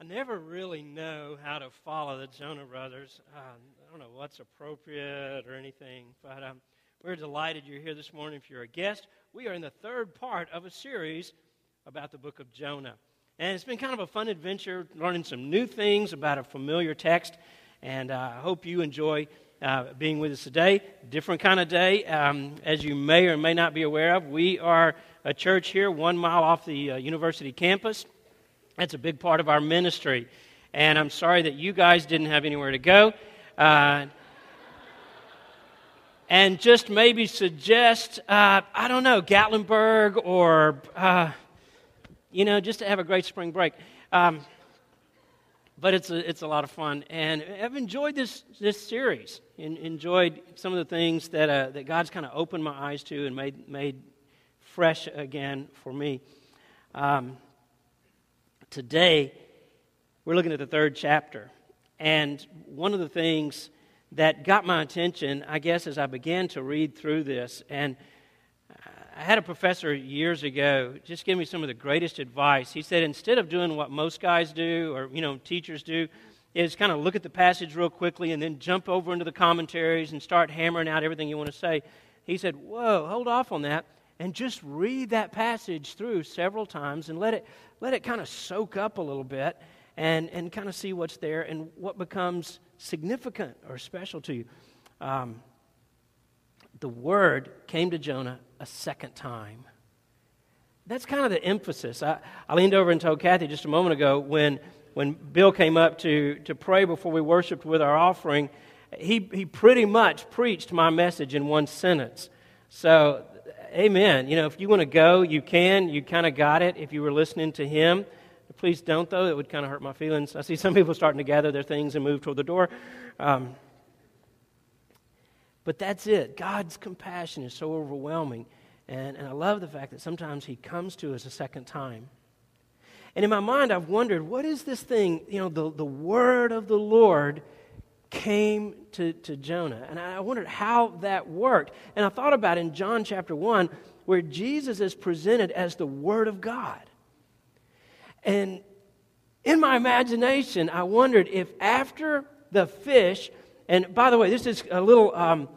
I never really know how to follow the Jonah brothers. Uh, I don't know what's appropriate or anything, but um, we're delighted you're here this morning. If you're a guest, we are in the third part of a series about the book of Jonah. And it's been kind of a fun adventure, learning some new things about a familiar text. And uh, I hope you enjoy uh, being with us today. Different kind of day. Um, as you may or may not be aware of, we are a church here one mile off the uh, university campus. That's a big part of our ministry. And I'm sorry that you guys didn't have anywhere to go. Uh, and just maybe suggest, uh, I don't know, Gatlinburg or, uh, you know, just to have a great spring break. Um, but it's a, it's a lot of fun. And I've enjoyed this, this series, and enjoyed some of the things that, uh, that God's kind of opened my eyes to and made, made fresh again for me. Um, today, we're looking at the third chapter. And one of the things that got my attention, I guess, as I began to read through this, and I had a professor years ago just give me some of the greatest advice. He said, instead of doing what most guys do, or, you know, teachers do, is kind of look at the passage real quickly and then jump over into the commentaries and start hammering out everything you want to say. He said, Whoa, hold off on that and just read that passage through several times and let it, let it kind of soak up a little bit and, and kind of see what's there and what becomes significant or special to you. Um, the word came to Jonah a second time. That's kind of the emphasis. I, I leaned over and told Kathy just a moment ago when, when Bill came up to, to pray before we worshiped with our offering, he, he pretty much preached my message in one sentence. So amen. You know, if you want to go, you can. You kind of got it if you were listening to him. Please don't, though. It would kind of hurt my feelings. I see some people starting to gather their things and move toward the door. Um, but that's it. God's compassion is so overwhelming. And, and I love the fact that sometimes He comes to us a second time. And in my mind, I've wondered what is this thing? You know, the, the word of the Lord came to, to Jonah. And I wondered how that worked. And I thought about in John chapter 1, where Jesus is presented as the Word of God. And in my imagination, I wondered if after the fish, and by the way, this is a little um,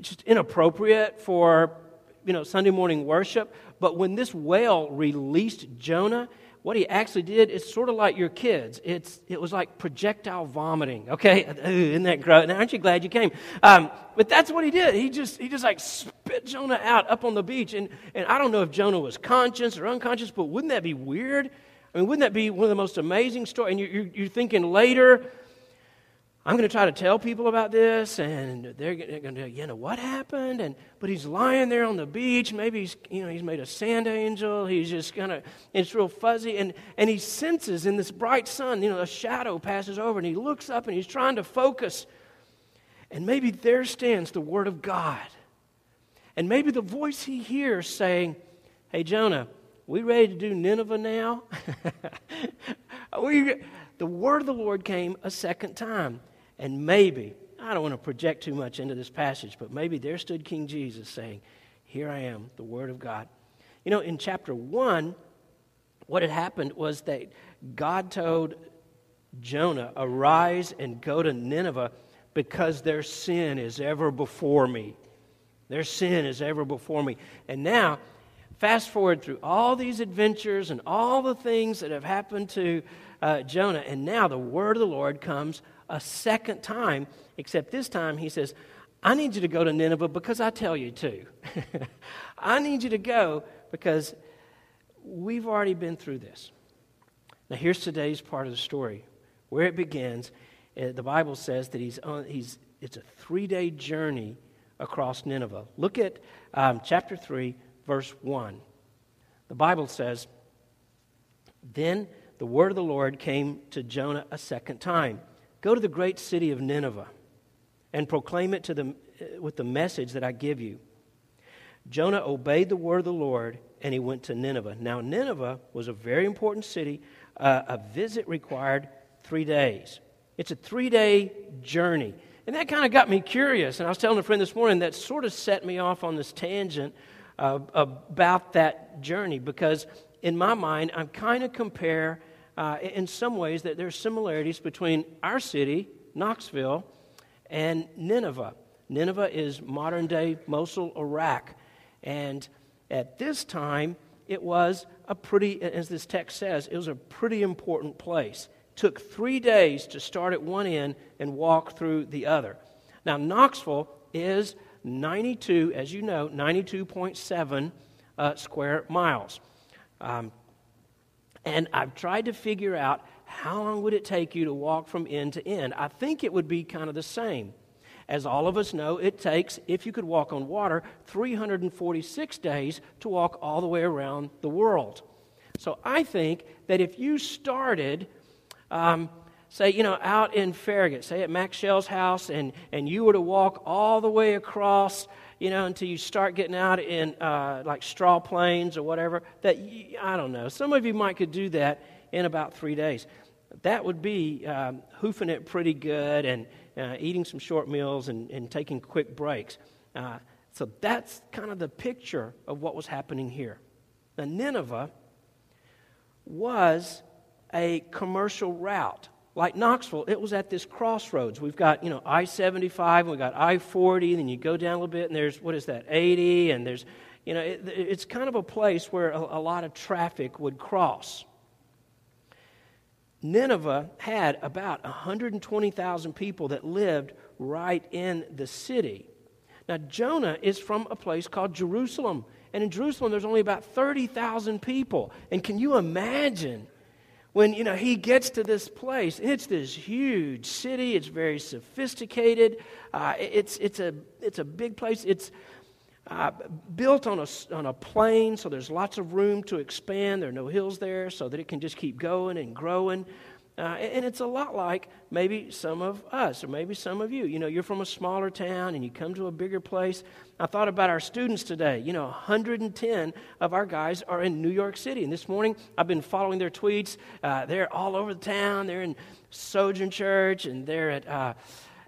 just inappropriate for you know Sunday morning worship, but when this whale released Jonah, what he actually did is sort of like your kids. It's, it was like projectile vomiting. Okay, isn't that gross? Now, aren't you glad you came? Um, but that's what he did. He just he just like spit Jonah out up on the beach, and and I don't know if Jonah was conscious or unconscious, but wouldn't that be weird? I mean, wouldn't that be one of the most amazing stories? And you're, you're thinking later, I'm going to try to tell people about this, and they're going to, you know, what happened? And but he's lying there on the beach. Maybe he's, you know, he's made a sand angel. He's just kind of, it's real fuzzy, and and he senses in this bright sun, you know, a shadow passes over, and he looks up and he's trying to focus, and maybe there stands the Word of God, and maybe the voice he hears saying, "Hey Jonah, we ready to do Nineveh now?" we, the word of the Lord came a second time. And maybe, I don't want to project too much into this passage, but maybe there stood King Jesus saying, Here I am, the Word of God. You know, in chapter 1, what had happened was that God told Jonah, Arise and go to Nineveh because their sin is ever before me. Their sin is ever before me. And now, fast forward through all these adventures and all the things that have happened to uh, Jonah, and now the word of the Lord comes a second time, except this time he says, I need you to go to Nineveh because I tell you to. I need you to go because we've already been through this. Now, here's today's part of the story. Where it begins, uh, the Bible says that he's on, he's, it's a three day journey across Nineveh. Look at um, chapter 3, verse 1. The Bible says, Then the word of the Lord came to Jonah a second time Go to the great city of Nineveh and proclaim it to them uh, with the message that I give you. Jonah obeyed the word of the Lord and he went to Nineveh. Now, Nineveh was a very important city. Uh, a visit required three days. It's a three day journey. And that kind of got me curious. And I was telling a friend this morning that sort of set me off on this tangent uh, about that journey because, in my mind, I'm kind of compare uh, in some ways that there are similarities between our city, Knoxville, and Nineveh. Nineveh is modern day Mosul, Iraq. And at this time, it was a pretty, as this text says, it was a pretty important place. It took three days to start at one end and walk through the other. Now, Knoxville is 92, as you know, 92.7 uh, square miles. Um, and I've tried to figure out how long would it take you to walk from end to end. I think it would be kind of the same. As all of us know, it takes, if you could walk on water, 346 days to walk all the way around the world. So I think that if you started, um, say, you know, out in Farragut, say at Max Shell's house, and, and you were to walk all the way across, you know, until you start getting out in uh, like Straw Plains or whatever, that, you, I don't know, some of you might could do that in about three days. That would be um, hoofing it pretty good and, uh, eating some short meals and, and taking quick breaks. Uh, so that's kind of the picture of what was happening here. Now, Nineveh was a commercial route. Like Knoxville, it was at this crossroads. We've got, you know, I 75, we've got I 40, then you go down a little bit, and there's, what is that, 80, and there's, you know, it, it's kind of a place where a, a lot of traffic would cross. Nineveh had about 120,000 people that lived right in the city. Now, Jonah is from a place called Jerusalem. And in Jerusalem, there's only about 30,000 people. And can you imagine when, you know, he gets to this place? It's this huge city. It's very sophisticated. Uh, it's, it's, a, it's a big place. It's uh, built on a, on a plain, so there's lots of room to expand. There are no hills there, so that it can just keep going and growing. Uh, and it's a lot like maybe some of us, or maybe some of you. You know, you're from a smaller town and you come to a bigger place. I thought about our students today. You know, 110 of our guys are in New York City. And this morning, I've been following their tweets. Uh, they're all over the town. They're in Sojourn Church and they're at. Uh,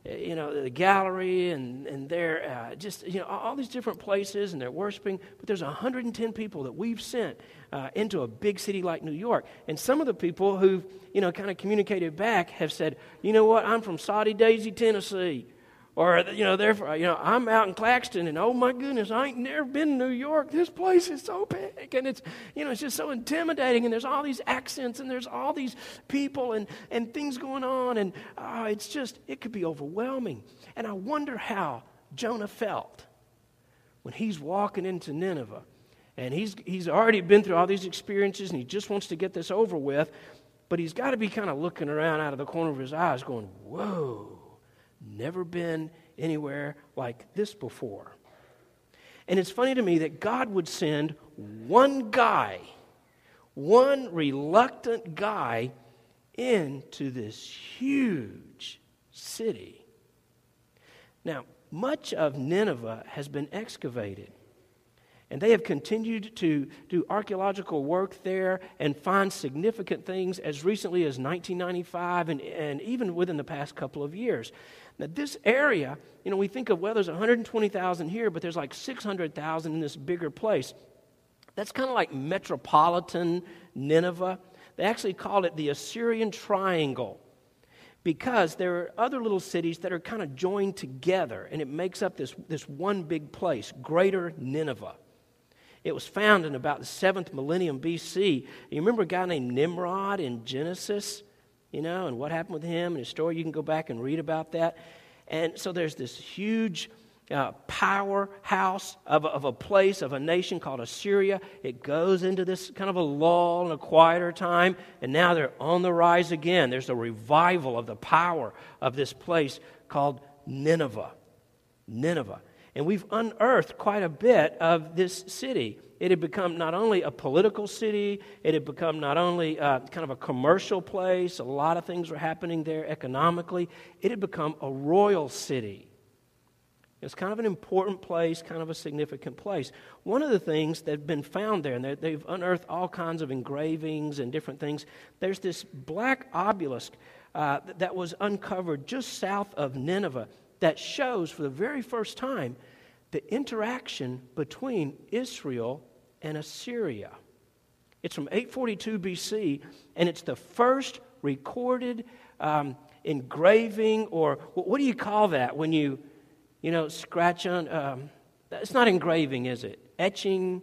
you know, the gallery, and, and they're uh, just, you know, all these different places, and they're worshiping. But there's 110 people that we've sent uh, into a big city like New York. And some of the people who've, you know, kind of communicated back have said, you know what, I'm from Soddy-Daisy, Tennessee. Or, you know, therefore, you know, I'm out in Claxton and oh my goodness, I ain't never been to New York. This place is so big and it's, you know, it's just so intimidating and there's all these accents and there's all these people and, and things going on and uh, it's just, it could be overwhelming. And I wonder how Jonah felt when he's walking into Nineveh and he's, he's already been through all these experiences and he just wants to get this over with, but he's got to be kind of looking around out of the corner of his eyes going, whoa Never been anywhere like this before. And it's funny to me that God would send one guy, one reluctant guy, into this huge city. Now, much of Nineveh has been excavated. And they have continued to do archaeological work there and find significant things as recently as 1995 and, and even within the past couple of years. Now, this area, you know, we think of, well, there's 120,000 here, but there's like 600,000 in this bigger place. That's kind of like metropolitan Nineveh. They actually call it the Assyrian Triangle because there are other little cities that are kind of joined together and it makes up this, this one big place, Greater Nineveh. It was found in about the seventh millennium BC. You remember a guy named Nimrod in Genesis? You know, and what happened with him and his story. You can go back and read about that. And so there's this huge uh, powerhouse of, of a place, of a nation called Assyria. It goes into this kind of a lull and a quieter time, and now they're on the rise again. There's a revival of the power of this place called Nineveh. Nineveh. And we've unearthed quite a bit of this city. It had become not only a political city, it had become not only uh, kind of a commercial place, a lot of things were happening there economically, it had become a royal city. It's kind of an important place, kind of a significant place. One of the things that have been found there, and they've unearthed all kinds of engravings and different things, there's this black obelisk uh, that was uncovered just south of Nineveh that shows for the very first time the interaction between Israel and Assyria. It's from 842 BC, and it's the first recorded um, engraving, or what do you call that when you, you know, scratch on? Um, it's not engraving, is it? Etching.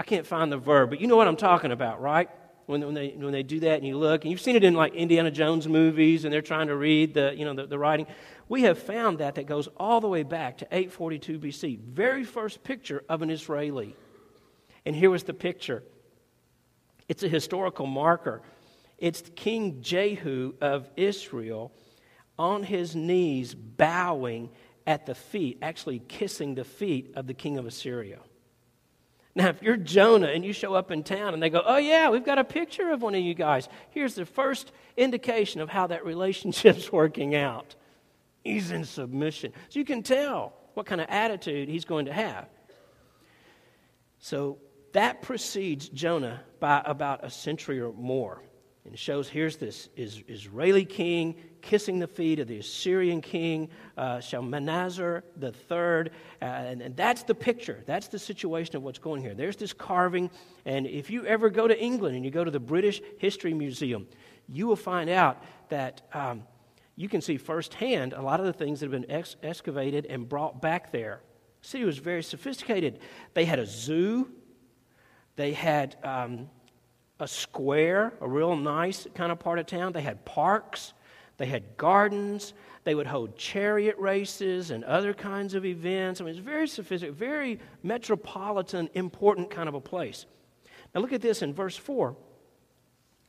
I can't find the verb, but you know what I'm talking about, right? When, when, they, when they do that and you look, and you've seen it in like Indiana Jones movies, and they're trying to read the, you know, the, the writing. We have found that that goes all the way back to 842 BC. Very first picture of an Israeli. And here was the picture. It's a historical marker. It's King Jehu of Israel on his knees, bowing at the feet, actually kissing the feet of the king of Assyria. Now, if you're Jonah and you show up in town and they go, Oh, yeah, we've got a picture of one of you guys, here's the first indication of how that relationship's working out. He's in submission. So you can tell what kind of attitude he's going to have. So that precedes Jonah by about a century or more. And shows here's this Israeli king kissing the feet of the Assyrian king, uh, Shalmaneser the. Uh, and, and that's the picture. That's the situation of what's going here. There's this carving. And if you ever go to England and you go to the British History Museum, you will find out that um, you can see firsthand a lot of the things that have been ex- excavated and brought back there. The city was very sophisticated. They had a zoo. They had um, a square, a real nice kind of part of town. They had parks, they had gardens, they would hold chariot races and other kinds of events. I mean, it's very sophisticated, very metropolitan, important kind of a place. Now, look at this in verse 4.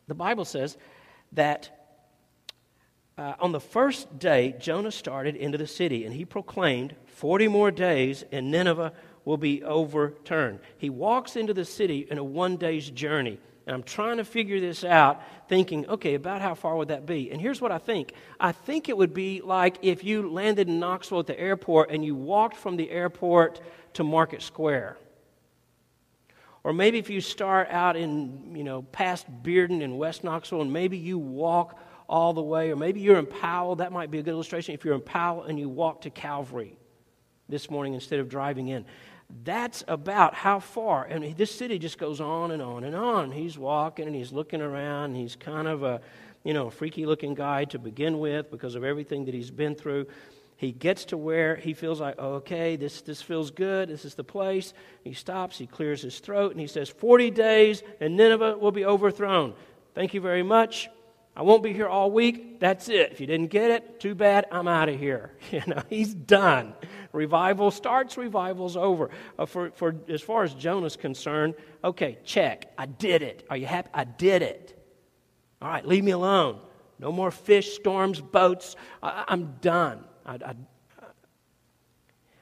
The Bible says that uh, on the first day, Jonah started into the city and he proclaimed, 40 more days and Nineveh will be overturned. He walks into the city in a one day's journey. And I'm trying to figure this out, thinking, okay, about how far would that be? And here's what I think I think it would be like if you landed in Knoxville at the airport and you walked from the airport to Market Square. Or maybe if you start out in, you know, past Bearden in West Knoxville and maybe you walk all the way, or maybe you're in Powell, that might be a good illustration. If you're in Powell and you walk to Calvary this morning instead of driving in. That's about how far. And this city just goes on and on and on. He's walking and he's looking around. He's kind of a, you know, freaky looking guy to begin with because of everything that he's been through. He gets to where he feels like, okay, this, this feels good. This is the place. He stops, he clears his throat, and he says, 40 days and Nineveh will be overthrown. Thank you very much. I won't be here all week. That's it. If you didn't get it, too bad. I'm out of here. You know, he's done. Revival starts, revival's over. Uh, for, for as far as Jonah's concerned, okay, check. I did it. Are you happy? I did it. All right, leave me alone. No more fish, storms, boats. I, am done. I, I,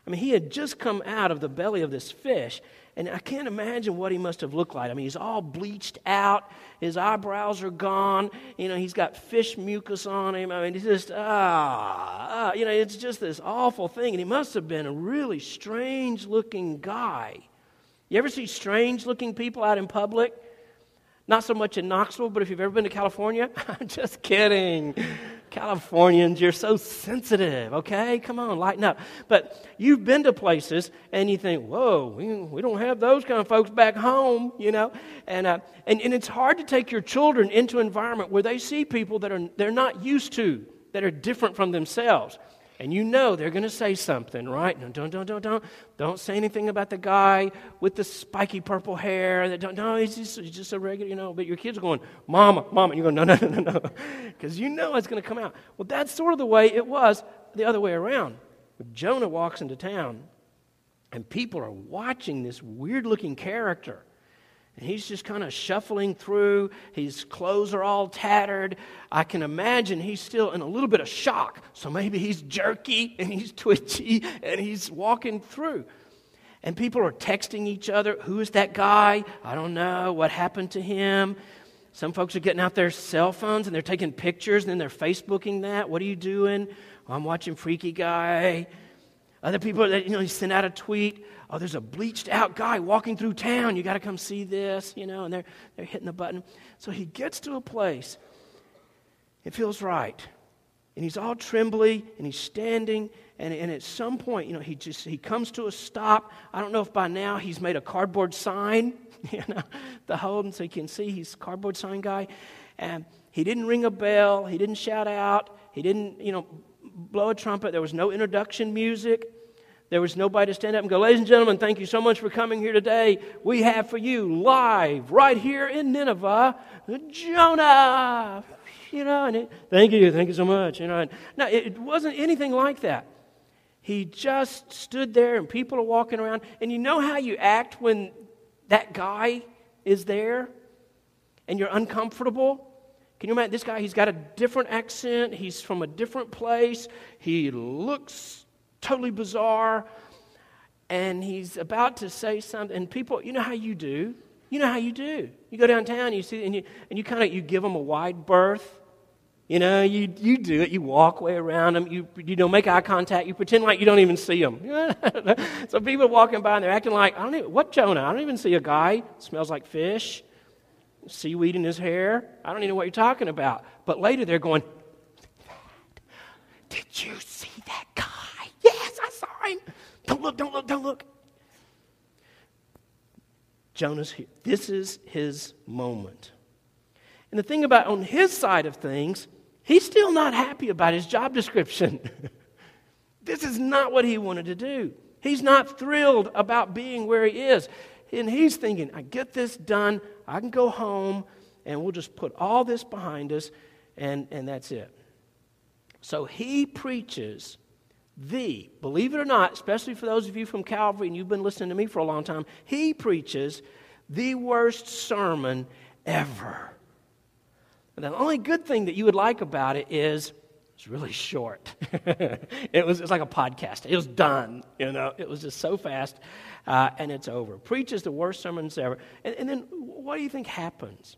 I mean, he had just come out of the belly of this fish, and I can't imagine what he must have looked like. I mean, he's all bleached out. His eyebrows are gone. You know, he's got fish mucus on him. I mean, he's just, ah, ah, you know, it's just this awful thing. And he must have been a really strange looking guy. You ever see strange looking people out in public? Not so much in Knoxville, but if you've ever been to California, I'm just kidding. Californians, you're so sensitive, okay? Come on, lighten up. But you've been to places and you think, whoa, we, we don't have those kind of folks back home, you know? And, uh, and, and it's hard to take your children into an environment where they see people that are, they're not used to, that are different from themselves and you know they're going to say something, right? No, don't, don't, don't, don't, don't say anything about the guy with the spiky purple hair. Don't, no, he's just, he's just a regular, you know. But your kids are going, Mama, Mama. And you go, no, no, no, no, no, because you know it's going to come out. Well, that's sort of the way it was the other way around. When Jonah walks into town, and people are watching this weird-looking character and he's just kind of shuffling through. His clothes are all tattered. I can imagine he's still in a little bit of shock. So maybe he's jerky and he's twitchy and he's walking through. And people are texting each other Who is that guy? I don't know. What happened to him? Some folks are getting out their cell phones and they're taking pictures and then they're Facebooking that. What are you doing? Oh, I'm watching Freaky Guy. Other people, you know, he sent out a tweet oh, there's a bleached out guy walking through town. You got to come see this, you know, and they're, they're hitting the button. So he gets to a place. It feels right. and he's all trembly and he's standing and, and at some point you know he just he comes to a stop i don't know if by now he's made a cardboard sign you know the hold so you can see he's cardboard sign guy and he didn't ring a bell he didn't shout out he didn't you know blow a trumpet there was no introduction music there was nobody to stand up and go, Ladies and gentlemen, thank you so much for coming here today. We have for you live right here in Nineveh, Jonah you know, and it, thank you, thank you so much, you know. And, no, it wasn't anything like that. He just stood there and people are walking around. And you know how you act when that guy is there and you're uncomfortable? Can you imagine this guy? He's got a different accent, he's from a different place, he looks totally bizarre, and he's about to say something. And people, you know how you do. You know how you do. You go downtown, you see, and you, and you kind of you give them a wide berth. You know, you, you do it. You walk way around them. You, you don't make eye contact. You pretend like you don't even see them. so people are walking by and they're acting like, I don't even, what Jonah? I don't even see a guy. Smells like fish, seaweed in his hair. I don't even know what you're talking about. But later they're going, Did you see that guy? Yes, I saw him. Don't look, don't look, don't look. Jonah's here. This is his moment. And the thing about on his side of things, he's still not happy about his job description. this is not what he wanted to do. He's not thrilled about being where he is. And he's thinking, I get this done, I can go home, and we'll just put all this behind us, and, and that's it. So he preaches the, believe it or not, especially for those of you from Calvary and you've been listening to me for a long time, he preaches the worst sermon ever. And the only good thing that you would like about it is it's really short. it was it's like a podcast. It was done, you know. It was just so fast, uh, and it's over. Preaches the worst sermons ever. And, and then what do you think happens?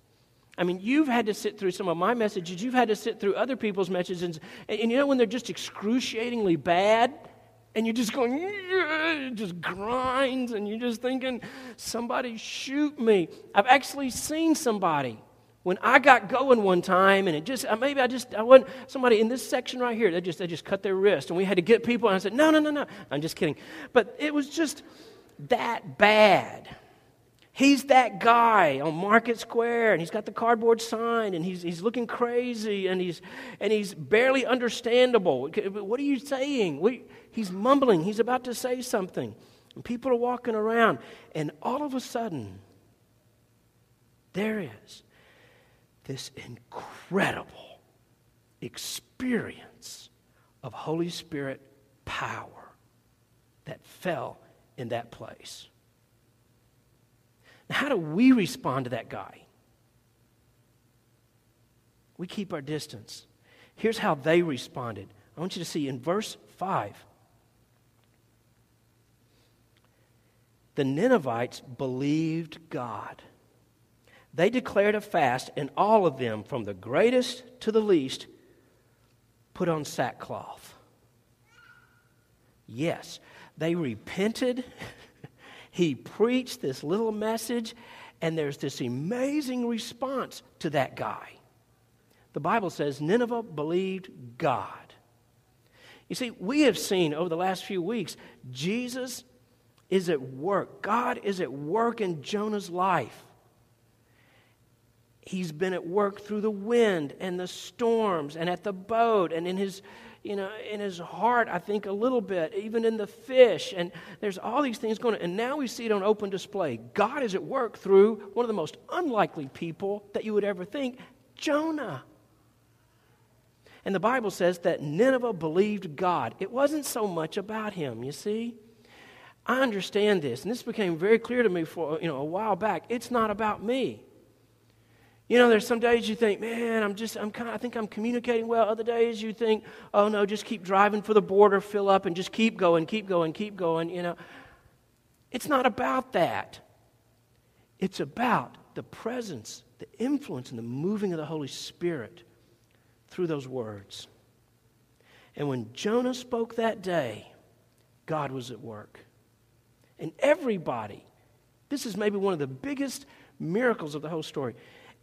I mean, you've had to sit through some of my messages. You've had to sit through other people's messages. And, and you know when they're just excruciatingly bad? And you're just going, it just grinds, and you're just thinking, somebody shoot me. I've actually seen somebody when I got going one time, and it just uh, maybe I just I wasn't somebody in this section right here. They just they just cut their wrist, and we had to get people. And I said, no, no, no, no. I'm just kidding, but it was just that bad. He's that guy on Market Square, and he's got the cardboard sign, and he's, he's looking crazy, and he's, and he's barely understandable. What are you saying? He's mumbling. He's about to say something. And people are walking around, and all of a sudden, there is this incredible experience of Holy Spirit power that fell in that place. How do we respond to that guy? We keep our distance. Here's how they responded. I want you to see in verse 5. The Ninevites believed God. They declared a fast, and all of them, from the greatest to the least, put on sackcloth. Yes, they repented he preached this little message, and there's this amazing response to that guy. The Bible says Nineveh believed God. You see, we have seen over the last few weeks, Jesus is at work. God is at work in Jonah's life. He's been at work through the wind and the storms and at the boat and in his you know, in his heart, I think a little bit, even in the fish. And there's all these things going on. And now we see it on open display. God is at work through one of the most unlikely people that you would ever think Jonah. And the Bible says that Nineveh believed God. It wasn't so much about him, you see. I understand this, and this became very clear to me for you know a while back. It's not about me. You know, there's some days you think, man, I'm just, I'm kind of, I think I'm communicating well. Other days you think, oh no, just keep driving for the border, fill up, and just keep going, keep going, keep going. You know, it's not about that. It's about the presence, the influence, and the moving of the Holy Spirit through those words. And when Jonah spoke that day, God was at work. And everybody, this is maybe one of the biggest miracles of the whole story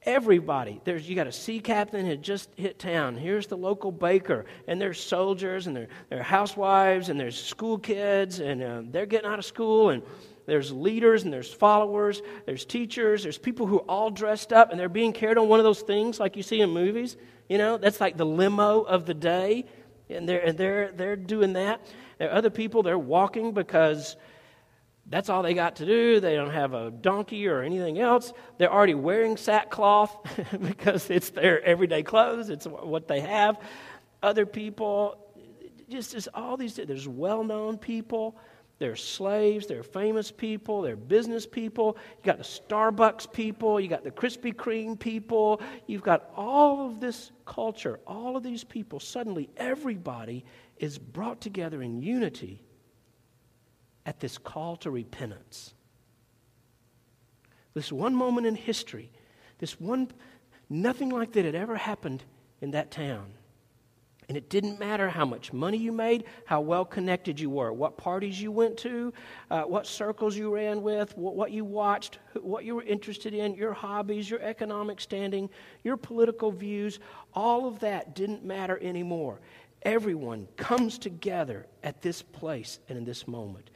Everybody. There's you got a sea captain had just hit town. Here's the local baker, and there's soldiers, and there, there are housewives, and there's school kids, and uh, they're getting out of school, and there's leaders, and there's followers, there's teachers, there's people who are all dressed up, and they're being carried on one of those things like you see in movies. You know, that's like the limo of the day, and they're and they're they're doing that. There are other people they're walking because that's all they got to do. They don't have a donkey or anything else. They're already wearing sackcloth because it's their everyday clothes, it's what they have. Other people, just, just all these, there's well known people. There's slaves, there are famous people, there are business people. You got the Starbucks people, you got the Krispy Kreme people. You've got all of this culture, all of these people. Suddenly, everybody is brought together in unity at this call to repentance. This one moment in history, this one, nothing like that had ever happened in that town. And it didn't matter how much money you made, how well connected you were, what parties you went to, uh, what circles you ran with, what, what you watched, what you were interested in, your hobbies, your economic standing, your political views. All of that didn't matter anymore. Everyone comes together at this place and in this moment.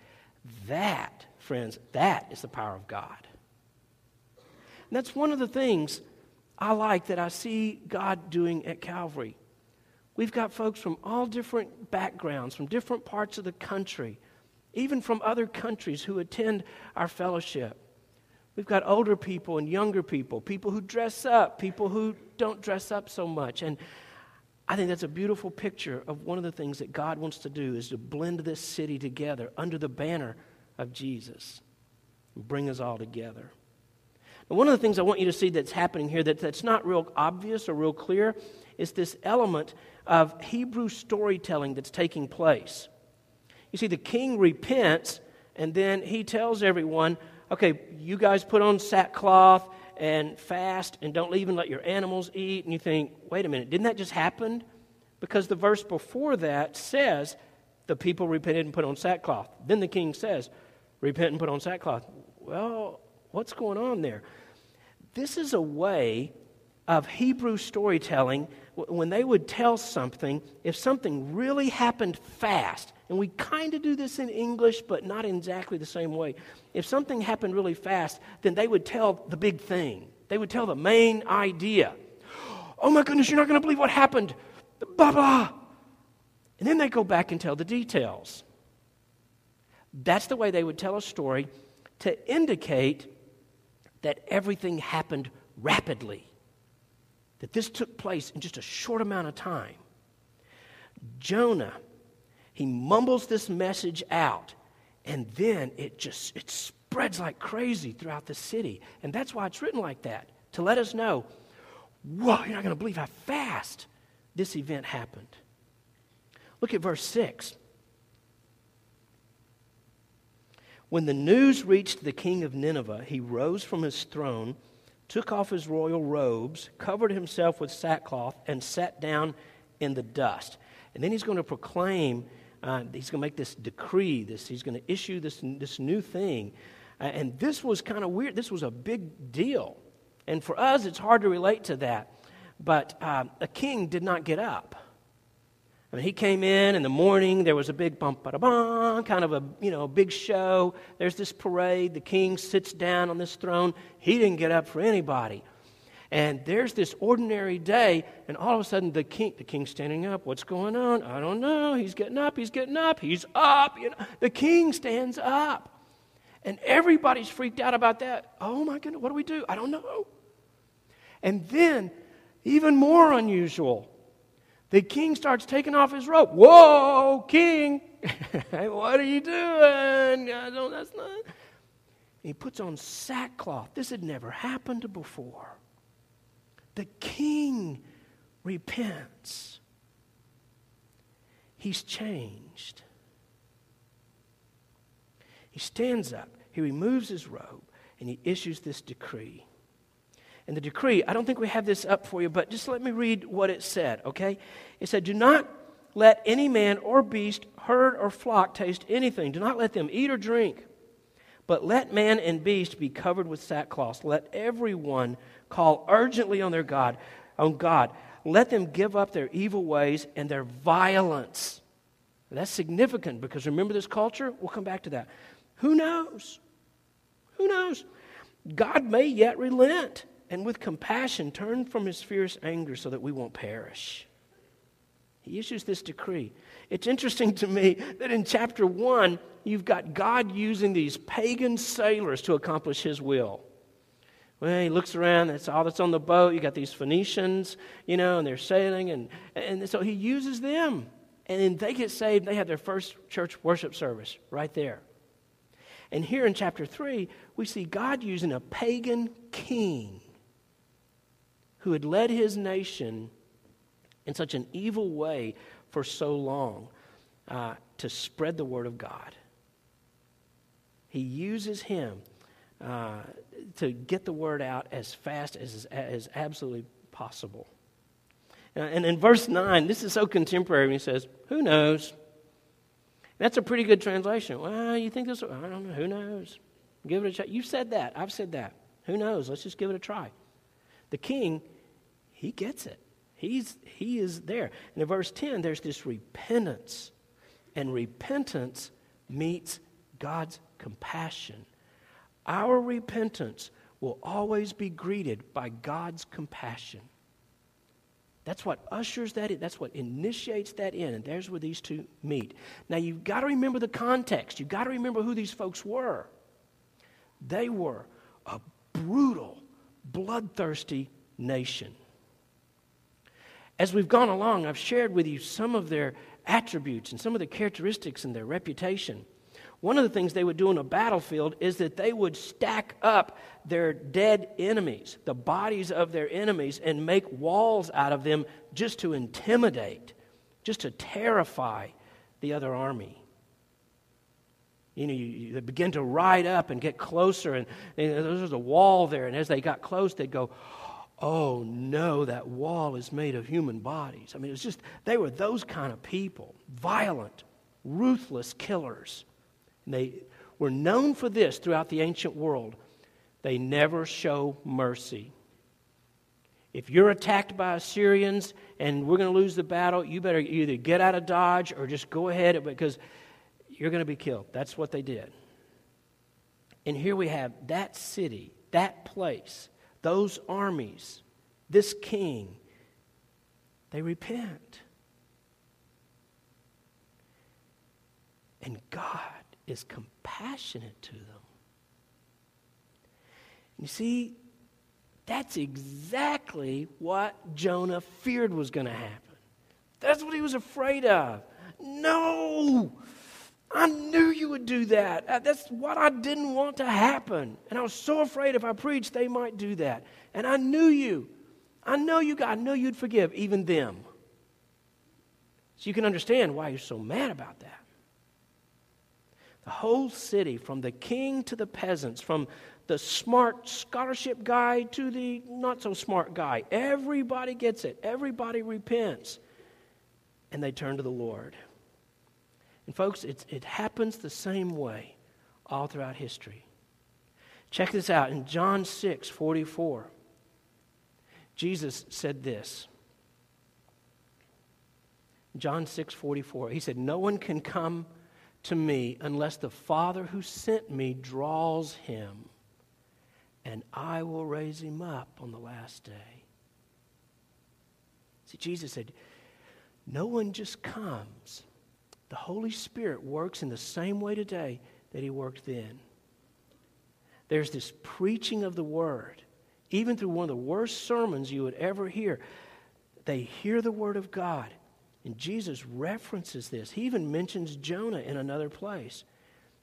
That, friends, that is the power of God. And that's one of the things I like that I see God doing at Calvary. We've got folks from all different backgrounds, from different parts of the country, even from other countries who attend our fellowship. We've got older people and younger people, people who dress up, people who don't dress up so much. And I think that's a beautiful picture of one of the things that God wants to do is to blend this city together under the banner of Jesus and bring us all together. And one of the things I want you to see that's happening here that, that's not real obvious or real clear is this element of Hebrew storytelling that's taking place. You see, the king repents and then he tells everyone, okay, you guys put on sackcloth and fast and don't even let your animals eat. And you think, wait a minute, didn't that just happen? Because the verse before that says the people repented and put on sackcloth. Then the king says, repent and put on sackcloth. Well, what's going on there? This is a way of Hebrew storytelling when they would tell something, if something really happened fast, and we kind of do this in English, but not exactly the same way. If something happened really fast, then they would tell the big thing. They would tell the main idea. Oh my goodness, you're not going to believe what happened. Blah, blah. And then they go back and tell the details. That's the way they would tell a story to indicate that everything happened rapidly that this took place in just a short amount of time. Jonah, he mumbles this message out, and then it just it spreads like crazy throughout the city. And that's why it's written like that, to let us know, whoa, you're not going to believe how fast this event happened. Look at verse 6. When the news reached the king of Nineveh, he rose from his throne took off his royal robes, covered himself with sackcloth, and sat down in the dust. And then he's going to proclaim, uh, he's going to make this decree, this, he's going to issue this, this new thing. Uh, and this was kind of weird. This was a big deal. And for us, it's hard to relate to that. But uh, a king did not get up. I mean, he came in in the morning. There was a big bump, ba bum, kind of a you know big show. There's this parade. The king sits down on this throne. He didn't get up for anybody. And there's this ordinary day, and all of a sudden the king, the king's standing up. What's going on? I don't know. He's getting up. He's getting up. He's up. You know, the king stands up, and everybody's freaked out about that. Oh my goodness, what do we do? I don't know. And then, even more unusual, the king starts taking off his robe. Whoa, king, what are you doing? I don't, that's not. he puts on sackcloth. This had never happened before. The king repents. He's changed. He stands up, he removes his robe, and he issues this decree and the decree. I don't think we have this up for you, but just let me read what it said, okay? It said, Do not let any man or beast, herd or flock taste anything. Do not let them eat or drink. But let man and beast be covered with sackcloth. Let everyone call urgently on their God, on God. Let them give up their evil ways and their violence. That's significant because remember this culture? We'll come back to that. Who knows? Who knows? God may yet relent and with compassion turn from his fierce anger so that we won't perish. He issues this decree. It's interesting to me that in chapter 1, you've got God using these pagan sailors to accomplish his will. Well, he looks around, that's all that's on the boat. You got these Phoenicians, you know, and they're sailing, and, and so he uses them. And then they get saved, they have their first church worship service right there. And here in chapter 3, we see God using a pagan king who had led his nation in such an evil way for so long uh, to spread the word of God. He uses him uh, to get the word out as fast as as absolutely possible. Uh, and in verse 9, this is so contemporary. He says, Who knows? That's a pretty good translation. Well, you think this? I don't know. Who knows? Give it a try. You said that. I've said that. Who knows? Let's just give it a try. The king, he gets it. He's, he is there. And in verse 10, there's this repentance. And repentance meets God's compassion. Our repentance will always be greeted by God's compassion. That's what ushers that in. That's what initiates that in. And there's where these two meet. Now, you've got to remember the context. You've got to remember who these folks were. They were a brutal, bloodthirsty nation. As we've gone along, I've shared with you some of their attributes and some of the characteristics and their reputation. One of the things they would do on a battlefield is that they would stack up their dead enemies, the bodies of their enemies, and make walls out of them just to intimidate, just to terrify the other army. You know, you, you, they begin to ride up and get closer, and, and there's a wall there. And as they got close, they'd go, Oh no, that wall is made of human bodies. I mean, it was just, they were those kind of people violent, ruthless killers. They were known for this throughout the ancient world. They never show mercy. If you're attacked by Assyrians and we're going to lose the battle, you better either get out of Dodge or just go ahead because you're going to be killed. That's what they did. And here we have that city, that place, those armies, this king. They repent. And God is compassionate to them. You see, that's exactly what Jonah feared was going to happen. That's what he was afraid of. No! I knew you would do that. Uh, that's what I didn't want to happen. And I was so afraid if I preached, they might do that. And I knew you. I know you, God. I know you'd forgive even them. So you can understand why you're so mad about that. The whole city, from the king to the peasants, from the smart scholarship guy to the not so smart guy, everybody gets it. Everybody repents. And they turn to the Lord. And, folks, it, it happens the same way all throughout history. Check this out in John 6 44. Jesus said this. John 6 44. He said, No one can come to me unless the Father who sent me draws him, and I will raise him up on the last day. See, Jesus said, No one just comes. The Holy Spirit works in the same way today that he worked then. There's this preaching of the word, even through one of the worst sermons you would ever hear. They hear the word of God and Jesus references this. He even mentions Jonah in another place.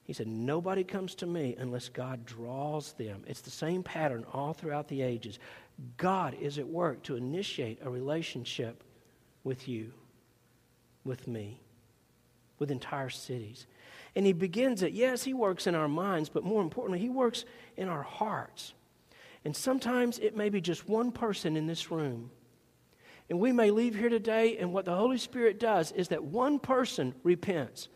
He said, Nobody comes to me unless God draws them. It's the same pattern all throughout the ages. God is at work to initiate a relationship with you, with me, with entire cities. And He begins it. Yes, He works in our minds, but more importantly, He works in our hearts. And sometimes it may be just one person in this room and we may leave here today, and what the Holy Spirit does is that one person repents.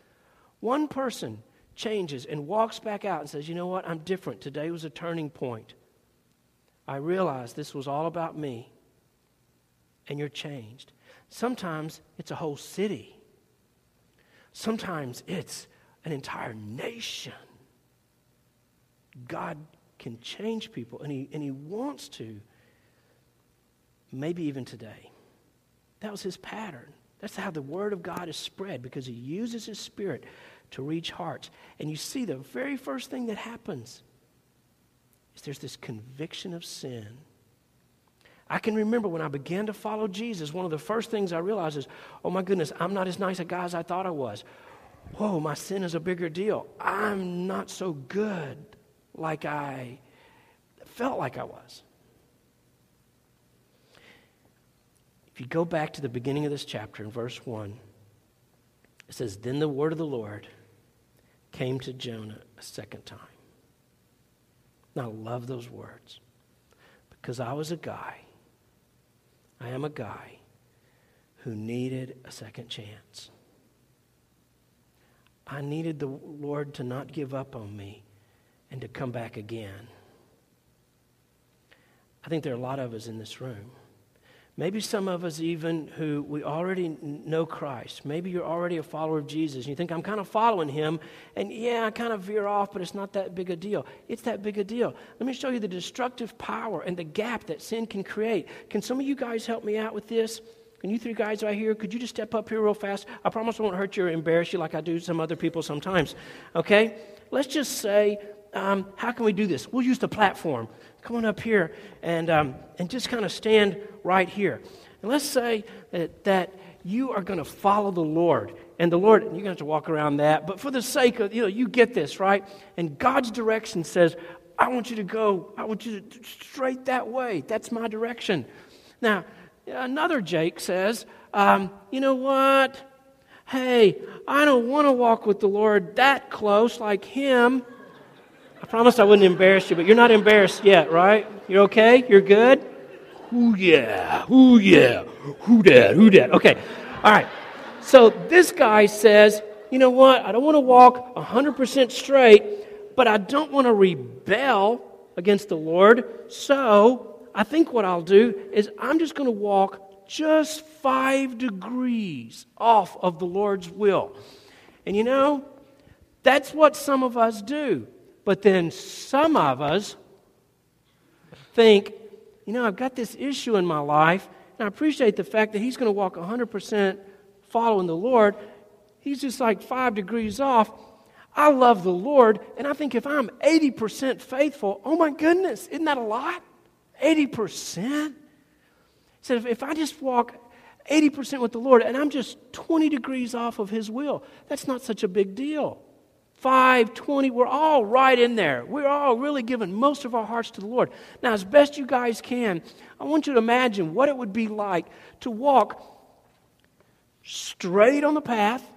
One person changes, and walks back out and says, You know what? I'm different. Today was a turning point. I realized this was all about me, and you're changed. Sometimes it's a whole city, sometimes it's an entire nation. God can change people, and He, and he wants to, maybe even today. That was His pattern. That's how the Word of God is spread because He uses His Spirit to reach hearts. And you see, the very first thing that happens is there's this conviction of sin. I can remember when I began to follow Jesus, one of the first things I realized is, oh my goodness, I'm not as nice a guy as I thought I was. Whoa, my sin is a bigger deal. I'm not so good like I felt like I was. If you go back to the beginning of this chapter in verse 1, it says, Then the word of the Lord came to Jonah a second time. Now, I love those words because I was a guy, I am a guy who needed a second chance. I needed the Lord to not give up on me and to come back again. I think there are a lot of us in this room Maybe some of us, even who we already know Christ, maybe you're already a follower of Jesus, and you think, I'm kind of following him, and yeah, I kind of veer off, but it's not that big a deal. It's that big a deal. Let me show you the destructive power and the gap that sin can create. Can some of you guys help me out with this? Can you three guys right here, could you just step up here real fast? I promise I won't hurt you or embarrass you like I do some other people sometimes. Okay? Let's just say, um, how can we do this? We'll use the platform come on up here and, um, and just kind of stand right here. And let's say that, that you are going to follow the Lord. And the Lord, you're going to have to walk around that, but for the sake of, you know, you get this, right? And God's direction says, I want you to go, I want you to straight that way. That's my direction. Now, another Jake says, um, you know what? Hey, I don't want to walk with the Lord that close like him. I promised I wouldn't embarrass you, but you're not embarrassed yet, right? You're okay? You're good? Ooh, yeah. Ooh, yeah. Who dat? Who dat? Okay. All right. So this guy says, you know what? I don't want to walk 100% straight, but I don't want to rebel against the Lord. So I think what I'll do is I'm just going to walk just five degrees off of the Lord's will. And you know, that's what some of us do. But then some of us think, you know, I've got this issue in my life, and I appreciate the fact that he's going to walk 100% following the Lord. He's just like five degrees off. I love the Lord, and I think if I'm 80% faithful, oh my goodness, isn't that a lot? 80%? He said, if if I just walk 80% with the Lord and I'm just 20 degrees off of His will, that's not such a big deal. 5, 20, we're all right in there. We're all really giving most of our hearts to the Lord. Now, as best you guys can, I want you to imagine what it would be like to walk straight on the path,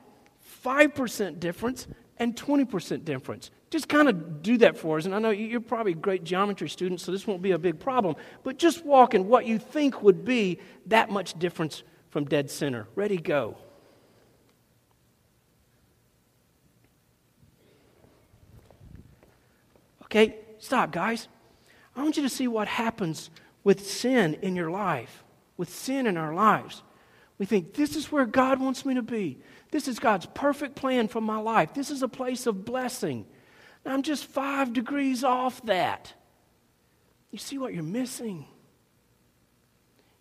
5% difference, and 20% difference. Just kind of do that for us. And I know you're probably a great geometry students, so this won't be a big problem. But just walk in what you think would be that much difference from dead center. Ready, go. Okay, stop, guys. I want you to see what happens with sin in your life, with sin in our lives. We think, this is where God wants me to be. This is God's perfect plan for my life. This is a place of blessing. I'm just five degrees off that. You see what you're missing?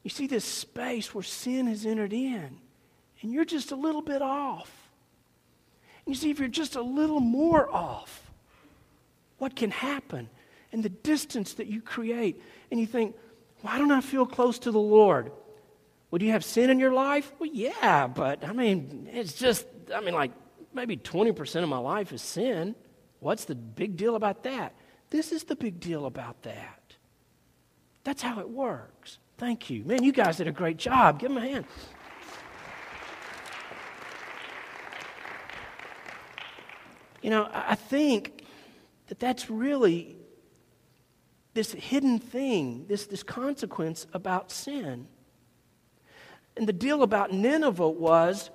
You see this space where sin has entered in, and you're just a little bit off. And you see, if you're just a little more off, what can happen and the distance that you create. And you think, why don't I feel close to the Lord? Well, do you have sin in your life? Well, yeah, but I mean, it's just, I mean, like maybe 20% of my life is sin. What's the big deal about that? This is the big deal about that. That's how it works. Thank you. Man, you guys did a great job. Give them a hand. You know, I think that that's really this hidden thing, this, this consequence about sin. And the deal about Nineveh was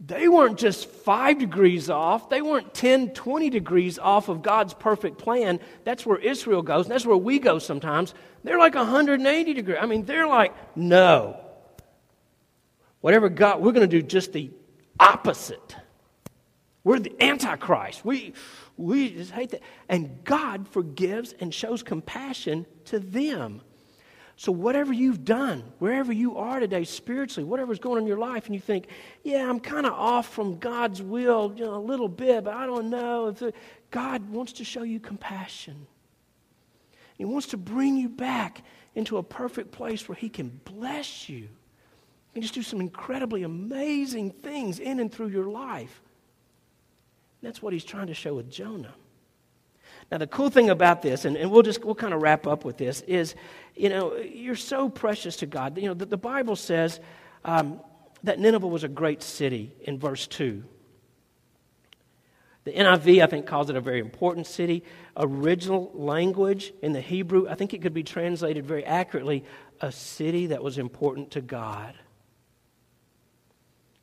they weren't just five degrees off. They weren't 10, 20 degrees off of God's perfect plan. That's where Israel goes, and that's where we go sometimes. They're like 180 degrees. I mean, they're like, no. Whatever God, we're going to do just the opposite. We're the Antichrist. We, we just hate that. And God forgives and shows compassion to them. So, whatever you've done, wherever you are today spiritually, whatever's going on in your life, and you think, yeah, I'm kind of off from God's will you know, a little bit, but I don't know. If God wants to show you compassion. He wants to bring you back into a perfect place where He can bless you and just do some incredibly amazing things in and through your life. That's what He's trying to show with Jonah. Now, the cool thing about this, and, and we'll just we'll kind of wrap up with this, is you know, you're so precious to God. You know, the, the Bible says um, that Nineveh was a great city in verse 2. The NIV, I think, calls it a very important city. Original language in the Hebrew, I think it could be translated very accurately a city that was important to God.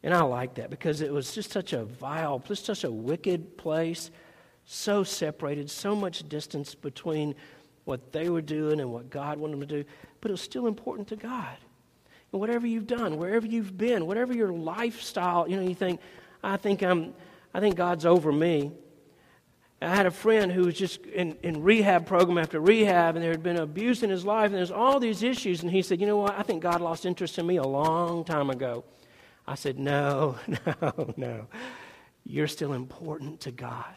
And I like that because it was just such a vile, just such a wicked place so separated, so much distance between what they were doing and what God wanted them to do, but it was still important to God. And whatever you've done, wherever you've been, whatever your lifestyle, you know, you think, I think I'm, I think God's over me. I had a friend who was just in, in rehab program after rehab, and there had been abuse in his life, and there's all these issues. And he said, You know what? I think God lost interest in me a long time ago. I said, No, no, no. You're still important to God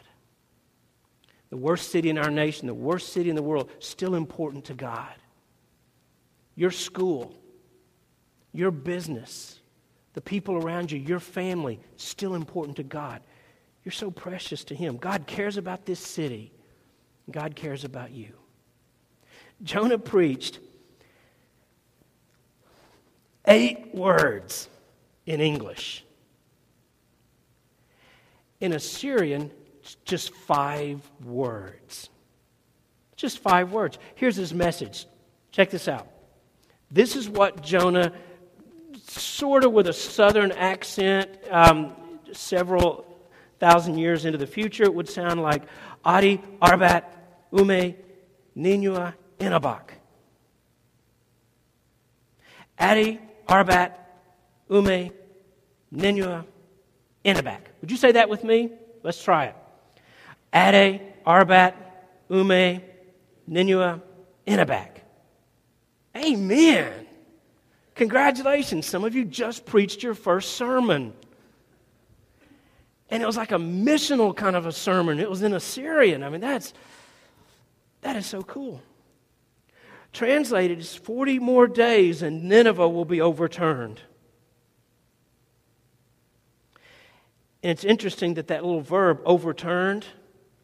the worst city in our nation, the worst city in the world, still important to God. Your school, your business, the people around you, your family, still important to God. You're so precious to Him. God cares about this city, God cares about you. Jonah preached eight words in English. In Assyrian, just five words. Just five words. Here's his message. Check this out. This is what Jonah, sort of with a southern accent, um, several thousand years into the future, it would sound like Adi, Arbat, Ume, Ninua, Inabak. Adi, Arbat, Ume, Ninua, Inabak. Would you say that with me? Let's try it. Ade, Arbat, Ume, Ninua, Inabak. Amen. Congratulations. Some of you just preached your first sermon. And it was like a missional kind of a sermon. It was in Assyrian. I mean, that's that is so cool. Translated is 40 more days and Nineveh will be overturned. And it's interesting that that little verb, overturned,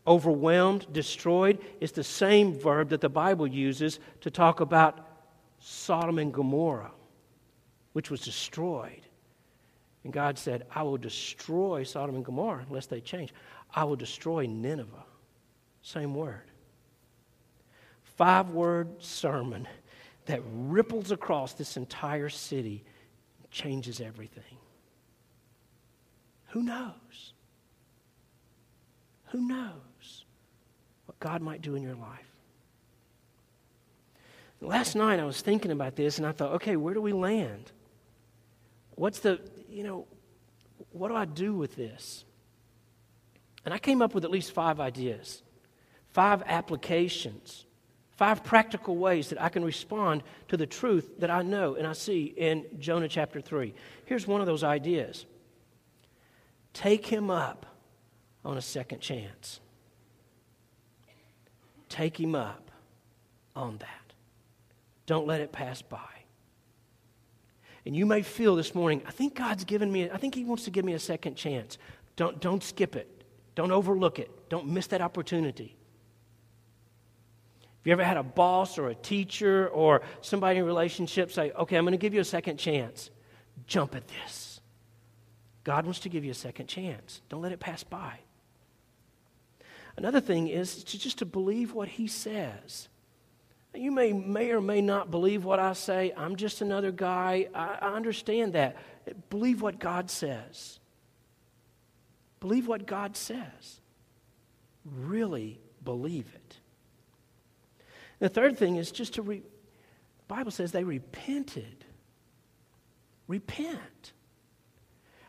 overwhelmed, destroyed, is the same verb that the Bible uses to talk about Sodom and Gomorrah, which was destroyed. And God said, I will destroy Sodom and Gomorrah unless they change. I will destroy Nineveh. Same word. Five word sermon that ripples across this entire city, changes everything. Who knows? Who knows? what God might do in your life. Last night I was thinking about this and I thought, okay, where do we land? What's the, you know, what do I do with this? And I came up with at least five ideas, five applications, five practical ways that I can respond to the truth that I know and I see in Jonah chapter 3. Here's one of those ideas take him up on a second chance. Take him up on that. Don't let it pass by. And you may feel this morning, I think God's given me, I think He wants to give me a second chance. Don't, don't skip it. Don't overlook it. Don't miss that opportunity. Have you ever had a boss or a teacher or somebody in a relationship say, okay, I'm going to give you a second chance? Jump at this. God wants to give you a second chance. Don't let it pass by. Another thing is to just to believe what he says. You may, may or may not believe what I say. I'm just another guy. I, I understand that. Believe what God says. Believe what God says. Really believe it. The third thing is just to re- the Bible says they repented. Repent.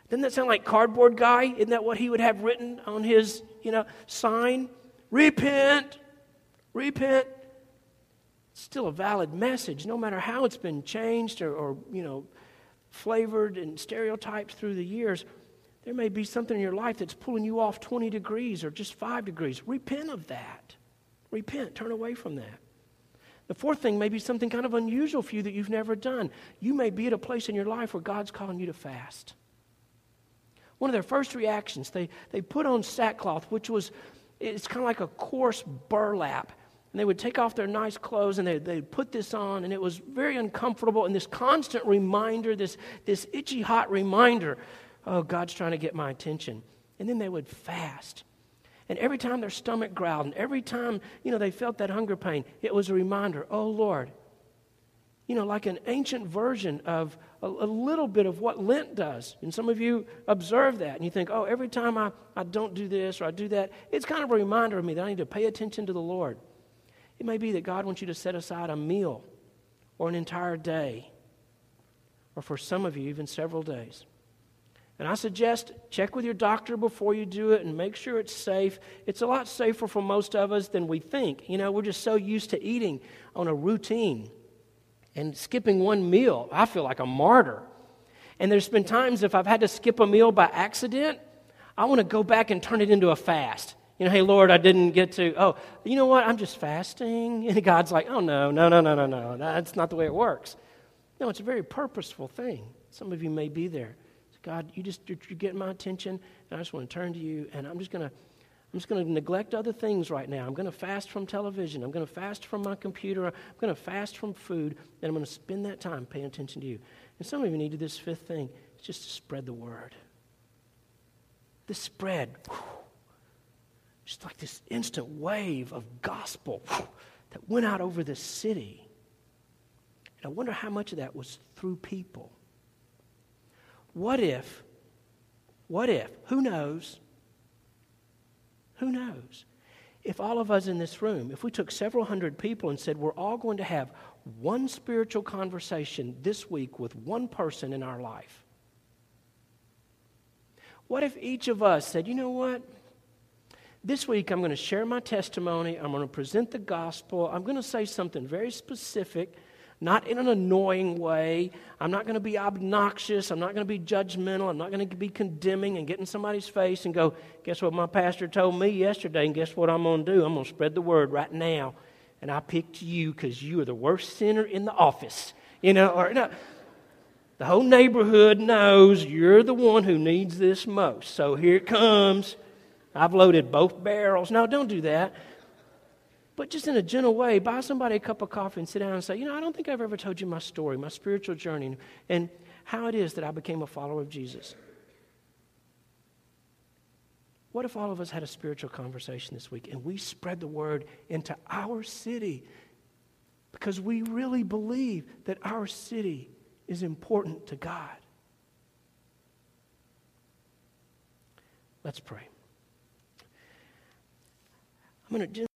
Doesn't that sound like cardboard guy? Isn't that what he would have written on his, you know, sign? Repent. Repent. It's still a valid message, no matter how it's been changed or, or you know, flavored and stereotyped through the years. There may be something in your life that's pulling you off 20 degrees or just 5 degrees. Repent of that. Repent. Turn away from that. The fourth thing may be something kind of unusual for you that you've never done. You may be at a place in your life where God's calling you to fast. One of their first reactions, they, they put on sackcloth, which was, it's kind of like a coarse burlap. And they would take off their nice clothes and they, they'd put this on, and it was very uncomfortable. And this constant reminder, this, this itchy hot reminder, oh, God's trying to get my attention. And then they would fast. And every time their stomach growled, and every time, you know, they felt that hunger pain, it was a reminder, oh, Lord, you know, like an ancient version of a, a, little bit of what Lent does. And some of you observe that and you think, oh, every time I, I don't do this or I do that, it's kind of a reminder of me that I need to pay attention to the Lord. It may be that God wants you to set aside a meal or an entire day, or for some of you, even several days. And I suggest check with your doctor before you do it and make sure it's safe. It's a lot safer for most of us than we think. You know, we're just so used to eating on a routine and skipping one meal, I feel like a martyr. And there's been times if I've had to skip a meal by accident, I want to go back and turn it into a fast. You know, hey, Lord, I didn't get to, oh, you know what? I'm just fasting. And God's like, oh, no, no, no, no, no, no. That's not the way it works. No, it's a very purposeful thing. Some of you may be there. God, you just, you're, getting my attention, and I just want to turn to you, and I'm just going to I'm just going to neglect other things right now. I'm going to fast from television. I'm going to fast from my computer. I'm going to fast from food. And I'm going to spend that time paying attention to you. And some of you need to do this fifth thing. It's just to spread the word. The spread. Whew, just like this instant wave of gospel whew, that went out over the city. And I wonder how much of that was through people. What if, what if, who knows? Who knows? If all of us in this room, if we took several hundred people and said, we're all going to have one spiritual conversation this week with one person in our life. What if each of us said, you know what? This week I'm going to share my testimony. I'm going to present the gospel. I'm going to say something very specific not in an annoying way. I'm not going to be obnoxious. I'm not going to be judgmental. I'm not going to be condemning and get in somebody's face and go, guess what my pastor told me yesterday, and guess what I'm going to do? I'm going to spread the word right now. And I picked you because you are the worst sinner in the office. You know, or no. The whole neighborhood knows you're the one who needs this most. So here it comes. I've loaded both barrels. No, don't do that but just in a gentle way, buy somebody a cup of coffee and sit down and say, You know, I don't think I've ever told you my story, my spiritual journey, and how it is that I became a follower of Jesus. What if all of us had a spiritual conversation this week and we spread the word into our city because we really believe that our city is important to God? Let's pray. I'm going to